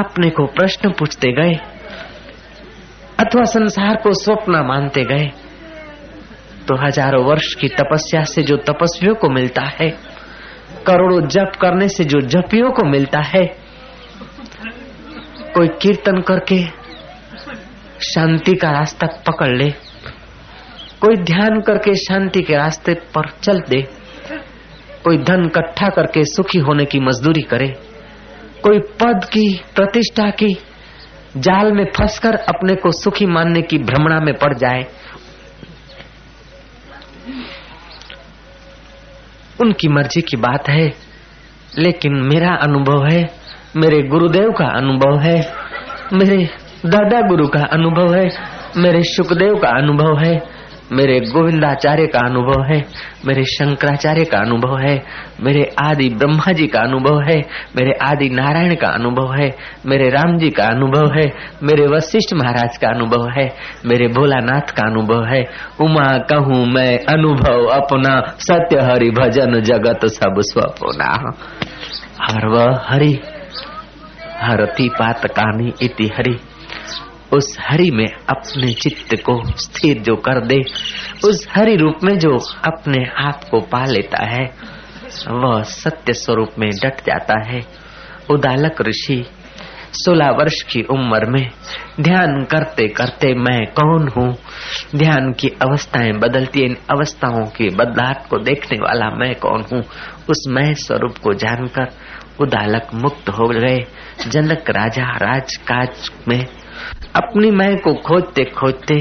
अपने को प्रश्न पूछते गए अथवा संसार को स्वप्न मानते गए। तो हज़ारों वर्ष की तपस्या से जो तपस्वियों को मिलता है, करोड़ों जप करने से जो जपियों को मिलता है, कोई कीर्तन करके शांति का रास्ता पकड़ ले, कोई ध्यान करके शांति के रास्ते पर चल दे, कोई धन इकट्ठा करके सुखी होने की मजदूरी करे कोई पद की प्रतिष्ठा की जाल में फंसकर अपने को सुखी मानने की भ्रमणा में पड़ जाए, उनकी मर्ज़ी की बात है, लेकिन मेरा अनुभव है, मेरे गुरुदेव का अनुभव है, मेरे दादा गुरु का अनुभव है, मेरे सुखदेव का अनुभव है मेरे गोविंदाचार्य का अनुभव है, मेरे शंकराचार्य का अनुभव है, मेरे आदि ब्रह्मा जी का अनुभव है, मेरे आदि नारायण का अनुभव है, मेरे राम जी का अनुभव है, मेरे वशिष्ठ महाराज का अनुभव है, मेरे भोलानाथ का अनुभव है। उमा कहूँ मैं अनुभव अपना, सत्य हरि भजन जगत सब स्वपुना। हर वह हरि हरती पात कानी इति हरि। उस हरि में अपने चित्त को स्थिर जो कर दे, उस हरि रूप में जो अपने आप को पा लेता है, वह सत्य स्वरूप में डट जाता है। उदालक ऋषि, सोलह वर्ष की उम्र में ध्यान करते करते मैं कौन हूँ? ध्यान की अवस्थाएँ बदलती, इन अवस्थाओं के बदलाव को देखने वाला मैं कौन हूँ? उस मैं स्वरूप को जानकर उदालक मुक्त हो गए। जनक राजा राजकाज में अपनी मैं को खोजते खोजते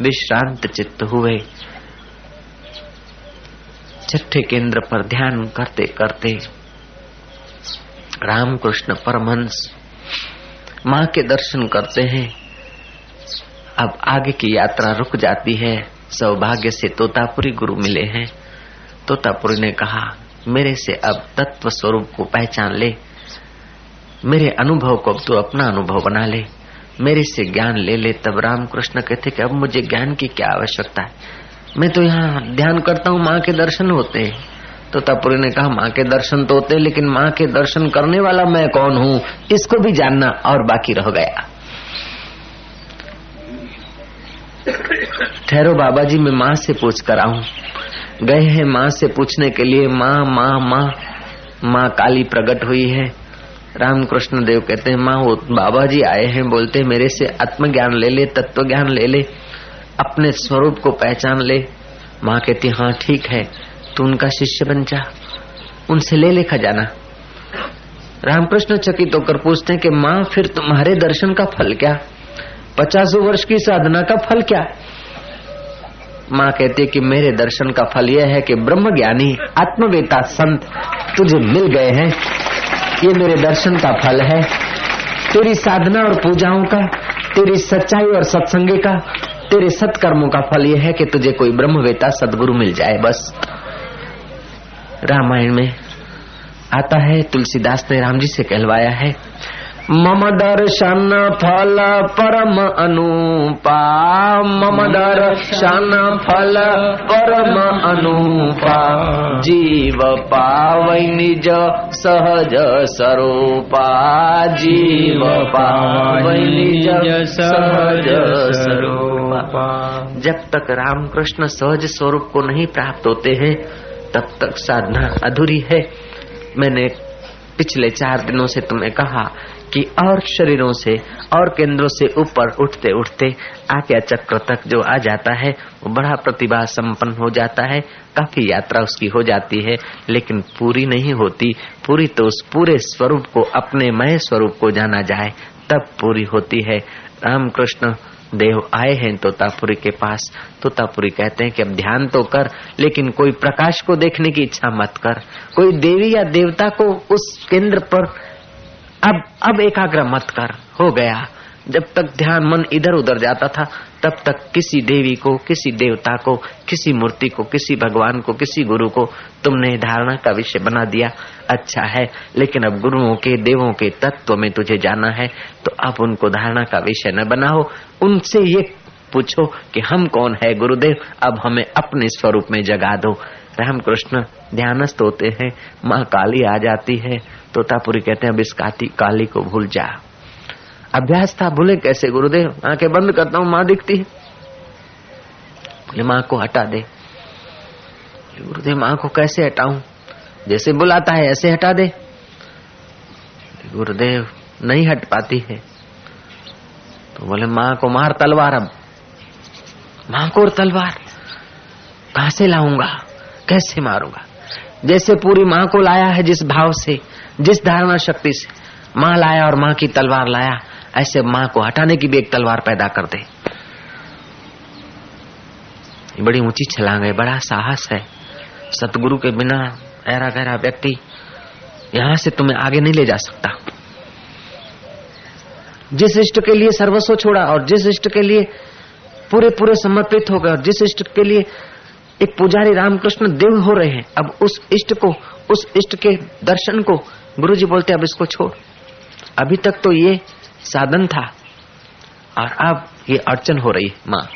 विश्रांत चित्त हुए। छठे केंद्र पर ध्यान करते करते रामकृष्ण परमहंस माँ के दर्शन करते हैं। अब आगे की यात्रा रुक जाती है। सौभाग्य से तोतापुरी गुरु मिले हैं। तोतापुरी ने कहा, मेरे से अब तत्व स्वरूप को पहचान ले। मेरे अनुभव को अब तू अपना अनुभव बना ले। मेरे से ज्ञान ले ले, तब रामकृष्ण कहते कि अब मुझे ज्ञान की क्या आवश्यकता है? मैं तो यहाँ ध्यान करता हूँ, माँ के दर्शन होते हैं। तो तपुरी ने कहा, माँ के दर्शन तो होते लेकिन माँ के दर्शन करने वाला मैं कौन हूँ? इसको भी जानना और बाकी रह गया। ठहरो बाबा जी मैं माँ से पूछ कर आऊँ। गए हैं माँ से पूछने के लिए, माँ माँ माँ माँ, काली प्रकट हुई है। रामकृष्ण देव कहते हैं, माँ, वो बाबा जी आए हैं, बोलते हैं, मेरे से आत्मज्ञान ले ले तत्व ज्ञान ले ले, अपने स्वरूप को पहचान ले। माँ कहती हाँ ठीक है, तू उनका शिष्य बन जा, उनसे ले लेखा जाना। रामकृष्ण चकित होकर पूछते हैं कि, माँ, फिर तुम्हारे दर्शन का फल क्या? पचासों वर्ष की साधना का फल क्या? माँ कहती है कि, मेरे दर्शन का फल यह है कि ब्रह्म ज्ञानी आत्मवेता, संत तुझे मिल गए हैं। ये मेरे दर्शन का फल है। तेरी साधना और पूजाओं का, तेरी सच्चाई और सत्संगी का, तेरे सत्कर्मों का फल यह है कि तुझे कोई ब्रह्मवेता सदगुरु मिल जाए बस। रामायण में आता है, तुलसीदास ने राम जी से कहलवाया है मम दर्शन फल परम अनुपा। मम दर्शन फल परम अनुपा। जीव पावै निज सहज स्वरूपा जीव पावै निज सहज स्वरूपा जब तक रामकृष्ण सहज स्वरूप को नहीं प्राप्त होते हैं, तब तक साधना अधूरी है। मैंने पिछले चार दिनों से तुम्हें कहा कि और शरीरों से और केंद्रों से ऊपर उठते उठते आज्ञा चक्र तक जो आ जाता है, वो बड़ा प्रतिभा संपन्न हो जाता है। काफ़ी यात्रा उसकी हो जाती है, लेकिन पूरी नहीं होती। पूरी तो उस पूरे स्वरूप को, अपने मय स्वरूप को जाना जाए, तब पूरी होती है। रामकृष्ण देव आए हैं तोतापुरी के पास। तोतापुरी कहते हैं कि अब ध्यान तो कर, लेकिन कोई प्रकाश को देखने की इच्छा मत कर। कोई देवी या देवता को उस केंद्र पर अब अब एकाग्र मत कर। हो गया। जब तक ध्यान मन इधर उधर जाता था, तब तक किसी देवी को, किसी देवता को, किसी मूर्ति को, किसी भगवान को, किसी गुरु को तुमने धारणा का विषय बना दिया। अच्छा है, लेकिन अब गुरुओं के, देवों के तत्व में तुझे जाना है तो अब उनको धारणा का विषय न बनाओ। उनसे ये पूछो कि हम कौन है गुरुदेव? अब हमें अपने स्वरूप में जगा दो। रामकृष्ण ध्यानस्थ होते हैं, माँ काली आ जाती है। तोतापुरी कहते हैं, अब इस काती, काली को भूल जा। अभ्यास था, भूले कैसे, गुरुदेव? आँखें बंद करता हूँ, माँ दिखती है। बोले, माँ को हटा दे। गुरुदेव, माँ को कैसे हटाऊं? जैसे बुलाता है, ऐसे हटा दे। गुरुदेव, नहीं हट पाती है। तो बोले, माँ को मार तलवार अब। माँ को और तलवार। कहा से लाऊँगा? कैसे मारूँगा? जैसे पूरी माँ को लाया है जिस भाव से, जिस धारणा शक्ति से। माँ लाया और माँ की तलवार लाया, ऐसे माँ को हटाने की भी एक तलवार पैदा कर दे। बड़ी ऊँची छलांग है, बड़ा साहस है। सतगुरु के बिना ऐरा गहरा व्यक्ति यहाँ से तुम्हें आगे नहीं ले जा सकता। जिस इष्ट के लिए सर्वस्व छोड़ा और जिस इष्ट के लिए पूरे पूरे समर्पित हो गए और जिस इष्ट के लिए एक पुजारी रामकृष्ण देव हो रहे हैं। अब उस इष्ट को, उस इष्ट के दर्शन को गुरु जी बोलते अब इसको छोड़। अभी तक तो ये साधन था, और अब ये अड़चन हो रही है, माँ।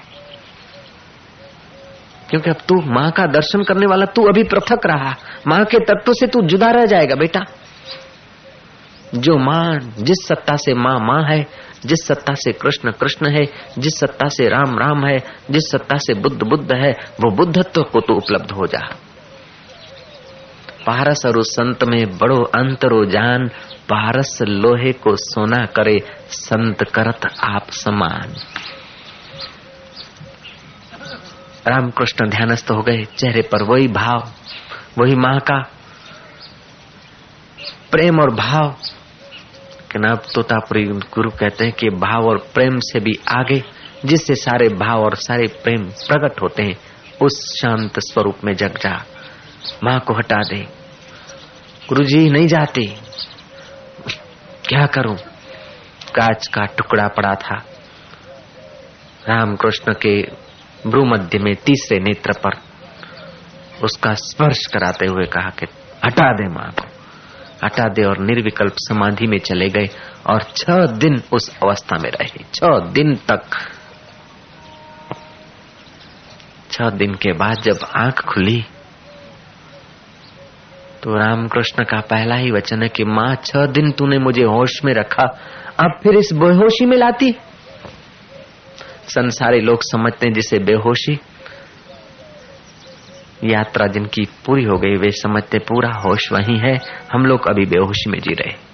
क्योंकि अब तू माँ का दर्शन करने वाला तू अभी पृथक रहा। माँ के तत्व से तू जुदा रह जाएगा, बेटा। जो माँ, जिस सत्ता से माँ माँ है जिस सत्ता से कृष्ण कृष्ण है, जिस सत्ता से राम राम है, जिस सत्ता से बुद्ध बुद्ध है, वो बुद्धत्व को तो उपलब्ध हो जा। पारस और संत में बड़ो अंतरो जान, पारस लोहे को सोना करे, संत करत आप समान। रामकृष्ण ध्यानस्थ हो गए, चेहरे पर वही भाव, वही माँ का प्रेम और भाव ना तोतापुरी गुरु कहते हैं कि भाव और प्रेम से भी आगे, जिससे सारे भाव और सारे प्रेम प्रकट होते हैं, उस शांत स्वरूप में जग जा। माँ को हटा दे। गुरु जी नहीं जाते। क्या करूँ? कांच का टुकड़ा पड़ा था। रामकृष्ण के भ्रू मध्य में तीसरे नेत्र पर उसका स्पर्श कराते हुए कहा कि हटा दे माँ को। हटा दे और निर्विकल्प समाधि में चले गए और छह दिन उस अवस्था में रहे। छह दिन तक। छह दिन के बाद जब आँख खुली तो रामकृष्ण का पहला ही वचन है कि, माँ, छह दिन तूने मुझे होश में रखा, अब फिर इस बेहोशी में लाती? संसारी लोग समझते हैं जिसे बेहोशी यात्रा जिनकी पूरी हो गई, वे समझते पूरा होश वही है। हम लोग अभी बेहोशी में जी रहे।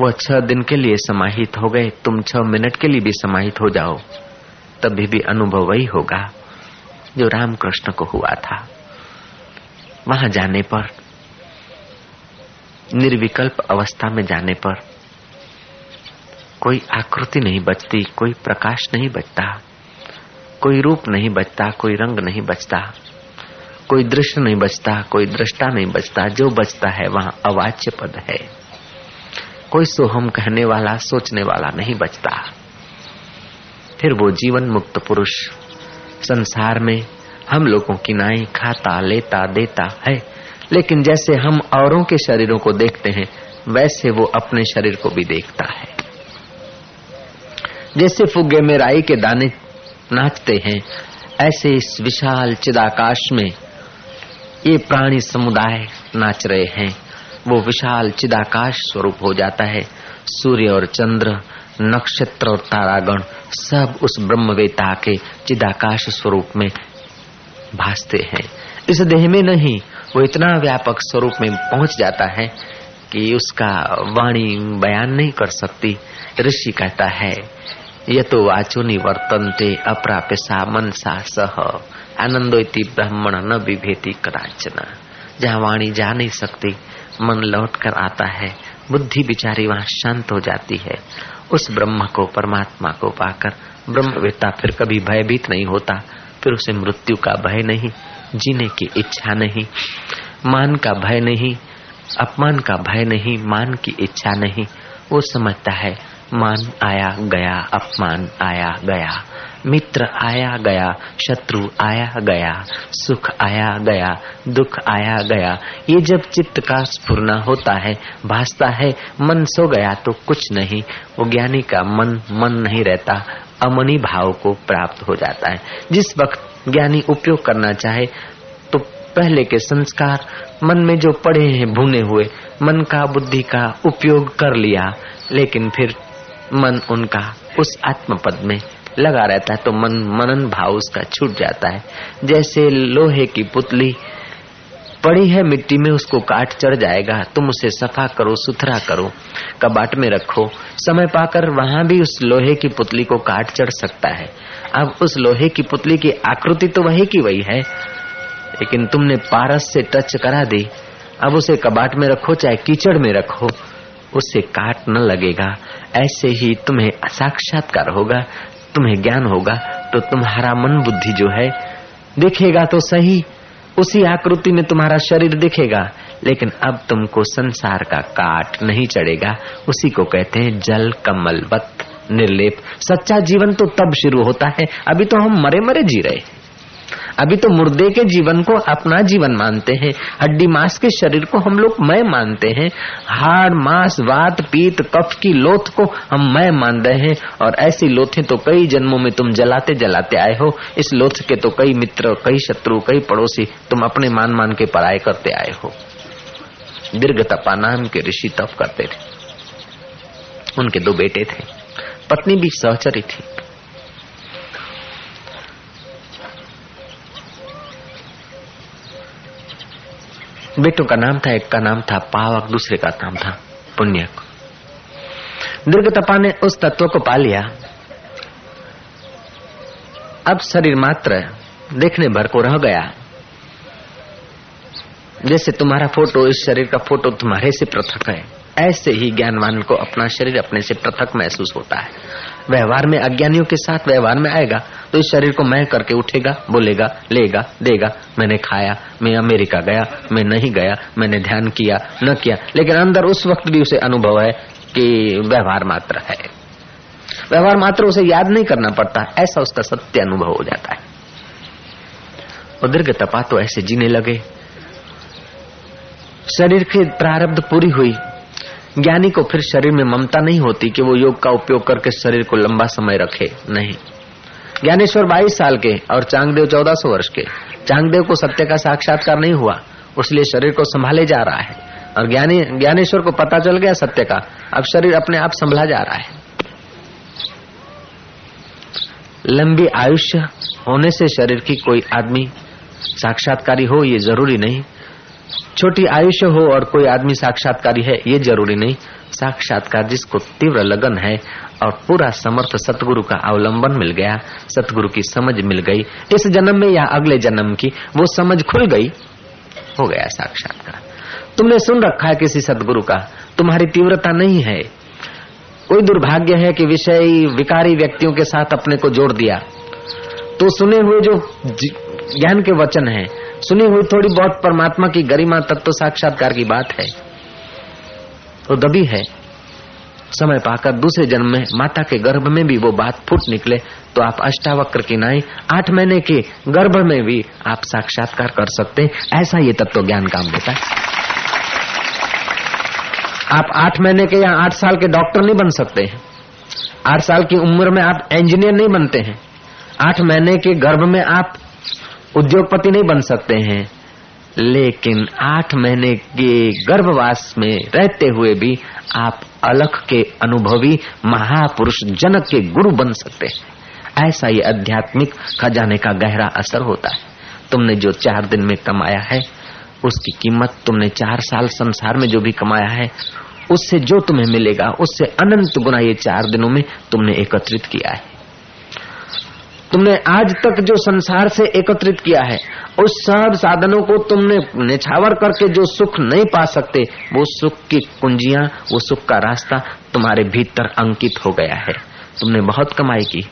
वह छह दिन के लिए समाहित हो गए। तुम छह मिनट के लिए भी समाहित हो जाओ। तभी भी अनुभव वही होगा, जो रामकृष्ण को हुआ था। वहाँ जाने पर, निर्विकल्प अवस्था में जाने पर, कोई आकृति नहीं बचती, कोई प्रकाश नहीं बचता। कोई रूप नहीं बचता, कोई रंग नहीं बचता, कोई दृश्य नहीं बचता, कोई दृष्टा नहीं बचता, जो बचता है वहाँ अवाच्य पद है। कोई सोहम कहने वाला, सोचने वाला नहीं बचता। फिर वो जीवन मुक्त पुरुष, संसार में हम लोगों की नाई खाता, लेता, देता है। लेकिन जैसे हम औरों के शरीरों को देखते हैं, वैसे वो अपने शरीर को भी देखता है। जैसे फुग्गे में राई के दाने नाचते हैं, ऐसे इस विशाल चिदाकाश में ये प्राणी समुदाय नाच रहे हैं। वो विशाल चिदाकाश स्वरूप हो जाता है। सूर्य और चंद्र, नक्षत्र और तारागण सब उस ब्रह्मवेता के चिदाकाश स्वरूप में भासते हैं। इस देह में नहीं, वो इतना व्यापक स्वरूप में पहुँच जाता है कि उसका वाणी बयान नहीं कर सकती। ऋषि कहता है ये तो वाचो निवर्तनते अप्राप्य सा मनसा सह आनंदो ब्राह्मण न विभेति कराचना जहाँ वाणी जा नहीं सकती, मन लौट कर आता है। बुद्धि बिचारी वहाँ शांत हो जाती है। उस ब्रह्म को, परमात्मा को पाकर ब्रह्मवेता फिर कभी भयभीत नहीं होता। फिर उसे मृत्यु का भय नहीं, जीने की इच्छा नहीं, मान का भय नहीं, अपमान का भय नहीं, मान की इच्छा नहीं। वो समझता है मान आया गया, अपमान आया गया। मित्र आया गया, शत्रु आया गया, सुख आया गया, दुख आया गया। ये जब चित्त का स्फुरना होता है, भासता है, मन सो गया तो कुछ नहीं। वो ज्ञानी का मन मन नहीं रहता, अमनी भाव को प्राप्त हो जाता है। जिस वक्त ज्ञानी उपयोग करना चाहे तो पहले के संस्कार, मन में जो पड़े हैं, भुने हुए, मन का बुद्धि का उपयोग कर लिया, लेकिन फिर मन उनका उस आत्म पद में लगा रहता है तो मन, मनन भाव उसका छूट जाता है। जैसे लोहे की पुतली पड़ी है मिट्टी में, उसको काट चढ़ जाएगा। तुम उसे सफ़ा करो, सुथरा करो, कबाट में रखो। समय पाकर वहाँ भी उस लोहे की पुतली को काट चढ़ सकता है। अब उस लोहे की पुतली की आकृति तो वही की वही है, लेकिन तुमने पारस से टच करा दी। अब उसे कबाट में रखो, चाहे कीचड़ में रखो। उससे काट न लगेगा। ऐसे ही तुम्हें साक्षात्कार होगा, तुम्हें ज्ञान होगा तो तुम्हारा मन बुद्धि जो है, दिखेगा तो सही। उसी आकृति में तुम्हारा शरीर दिखेगा, लेकिन अब तुमको संसार का काट नहीं चढ़ेगा। उसी को कहते हैं जल, कमल कमलवत निर्लेप। सच्चा जीवन तो तब शुरू होता है, अभी तो हम मरे मरे जी रहे अभी तो मुर्दे के जीवन को अपना जीवन मानते हैं। हड्डी मांस के शरीर को हम लोग मैं मानते हैं। हाड़, मांस, वात, पीत, कफ की लोथ को हम मैं मान रहे हैं। और ऐसी लोथें तो कई जन्मों में तुम जलाते जलाते आए हो। इस लोथ के तो कई मित्र, कई शत्रु, कई पड़ोसी तुम अपने मान मान के पराये करते आए हो। दीर्घ तपा नाम के ऋषि तप करते थे। उनके दो बेटे थे। पत्नी भी सहचरी थी। बेटों का नाम था, एक का नाम था पावक, दूसरे का नाम था पुण्य दीर्घ तपा ने उस तत्व को पा लिया। अब शरीर मात्र देखने भर को रह गया। जैसे तुम्हारा फ़ोटो, इस शरीर का फ़ोटो तुम्हारे से पृथक है। ऐसे ही ज्ञानवान को अपना शरीर अपने से पृथक महसूस होता है। व्यवहार में अज्ञानियों के साथ व्यवहार में आएगा तो इस शरीर को मैं करके उठेगा, बोलेगा, लेगा, देगा, मैंने खाया, मैं अमेरिका गया, मैं नहीं गया, मैंने ध्यान किया, न किया, लेकिन अंदर उस वक्त भी उसे अनुभव है कि व्यवहार मात्र है। व्यवहार मात्र उसे याद नहीं करना पड़ता, ऐसा उसका सत्य अनुभव हो जाता है। और दीर्घ तपा तो ऐसे जीने लगे। शरीर की प्रारब्ध पूरी हुई ज्ञानी को फिर शरीर में ममता नहीं होती कि वो योग का उपयोग करके शरीर को लंबा समय रखे, नहीं। ज्ञानेश्वर 22 साल के और चांगदेव 1400 वर्ष के। चांगदेव को सत्य का साक्षात्कार नहीं हुआ, उसलिए शरीर को संभाले जा रहा है। और ज्ञानी, ज्ञानेश्वर को पता चल गया सत्य का, अब शरीर अपने आप संभला जा रहा है। लंबी आयुष्य होने से शरीर की कोई आदमी साक्षात्कारी हो, ये ज़रूरी नहीं। छोटी आयुष्य हो और कोई आदमी साक्षात्कारी है, ये ज़रूरी नहीं। साक्षात्कार जिसको तीव्र लगन है और पूरा समर्थ सतगुरु का अवलंबन मिल गया, सतगुरु की समझ मिल गई। इस जन्म में या अगले जन्म की, वो समझ खुल गई, हो गया साक्षात्कार। तुमने सुन रखा है किसी सतगुरु का, तुम्हारी तीव्रता नहीं है। कोई दुर्भाग्य है कि विषय, विकारी व्यक्तियों के साथ अपने को जोड़ दिया। तो सुने हुए जो ज्ञान के वचन है सुनी हुई थोड़ी बहुत परमात्मा की गरिमा तत्व साक्षात्कार की बात है। तो दबी है। समय पाकर दूसरे जन्म में माता के गर्भ में भी वो बात फूट निकले तो आप अष्टावक्र की नाई, आठ महीने के गर्भ में भी आप साक्षात्कार कर सकते हैं। ऐसा ये तत्व ज्ञान काम देता है। आप आठ महीने के या आठ साल के डॉक्टर नहीं बन सकते हैं। आठ साल की उम्र में आप इंजीनियर नहीं बनते हैं। आठ महीने के गर्भ में आप उद्योगपति नहीं बन सकते हैं। लेकिन आठ महीने के गर्भवास में रहते हुए भी आप अलख के अनुभवी महापुरुष जनक के गुरु बन सकते हैं। ऐसा ये आध्यात्मिक खजाने का गहरा असर होता है। तुमने जो चार दिन में कमाया है, उसकी कीमत तुमने चार साल संसार में जो भी कमाया है, उससे जो तुम्हें मिलेगा, उससे अनंत गुना ये चार दिनों में तुमने एकत्रित किया है। तुमने आज तक जो संसार से एकत्रित किया है, उस सब साधनों को तुमने निछावर करके जो सुख नहीं पा सकते, वो सुख की कुंजियाँ, वो सुख का रास्ता तुम्हारे भीतर अंकित हो गया है। तुमने बहुत कमाई की।